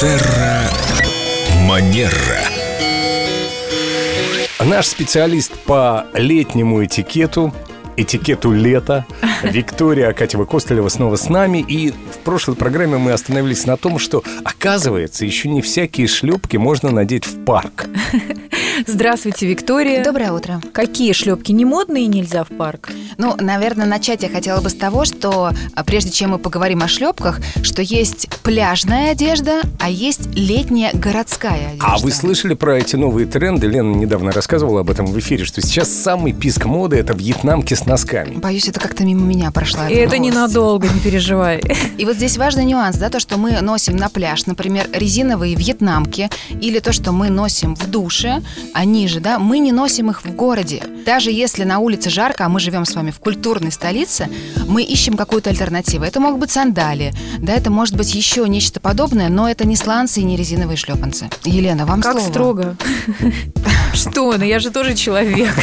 Терра Манера. Наш специалист по летнему этикету, этикету лета, Виктория Акатьева-Костылева снова с нами. И в прошлой программе мы остановились на том, что, оказывается, еще не всякие шлепки можно надеть в парк. Здравствуйте, Виктория. Доброе утро. Какие шлепки не модные и нельзя в парк? Ну, наверное, начать я хотела бы с того, что а, прежде чем мы поговорим о шлепках, что есть пляжная одежда, а есть летняя городская одежда. А вы слышали про эти новые тренды? Лена недавно рассказывала об этом в эфире, что сейчас самый писк моды – это вьетнамки с носками. Боюсь, это как-то мимо меня прошла. И это новость. ненадолго, не переживай. И вот здесь важный нюанс, да, то, что мы носим на пляж, например, резиновые вьетнамки, или то, что мы носим в душе, они же, да, мы не носим их в городе. Даже если на улице жарко, а мы живем с вами в культурной столице, мы ищем какую-то альтернативу. Это могут быть сандали, да, это может быть еще нечто подобное, но это не сланцы и не резиновые шлепанцы. Елена, вам Как слово. строго. Что? Ну я же тоже человек.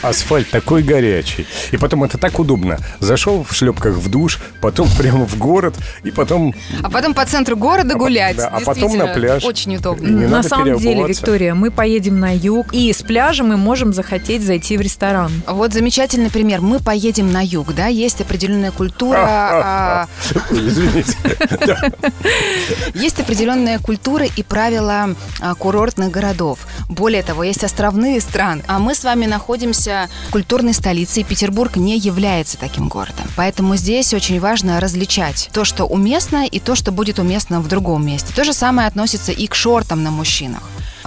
Асфальт такой горячий. И потом это так удобно. Зашел в шлепках в душ, потом прямо в город, и потом... А потом по центру города гулять. да, а потом на пляж. Очень удобно. На самом деле. Виктория, мы поедем на юг, и с пляжа мы можем захотеть зайти в ресторан. Вот замечательный пример. Мы поедем на юг, да, есть определенная культура, а, Извините. есть определенная культура и правила а, курортных городов. Более того, есть островные страны. А мы с вами находимся в культурной столице, и Петербург не является таким городом. Поэтому здесь очень важно различать то, что уместно, и то, что будет уместно в другом месте. То же самое относится и к шортам на мужчинах.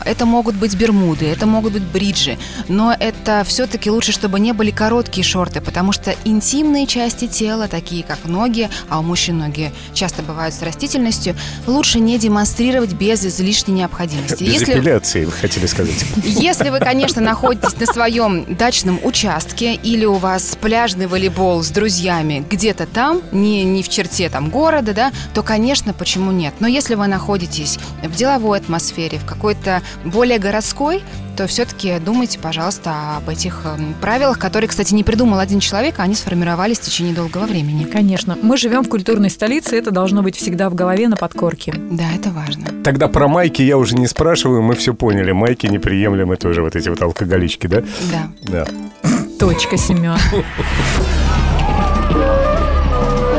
Это могут быть бермуды, это могут быть бриджи, но это все-таки лучше, чтобы не были короткие шорты, потому что интимные части тела, такие как ноги, а у мужчин ноги часто бывают с растительностью, лучше не демонстрировать без излишней необходимости. Без Если, эпиляции, вы хотели сказать. если вы, конечно, находитесь на своем дачном участке или у вас пляжный волейбол с друзьями где-то там, не, не в черте там города, да, то, конечно, почему нет? Но если вы находитесь в деловой атмосфере, в какой-то более городской, то все-таки думайте, пожалуйста, об этих эм, правилах, которые, кстати, не придумал один человек, а они сформировались в течение долгого времени. Конечно. Мы живем в культурной столице, это должно быть всегда в голове на подкорке. Да, это важно. Тогда про майки я уже не спрашиваю, мы все поняли. Майки неприемлемы тоже, вот эти вот алкоголички, да? Да. Да. Точка, Семен.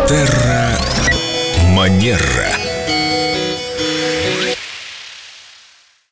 Терра Манера.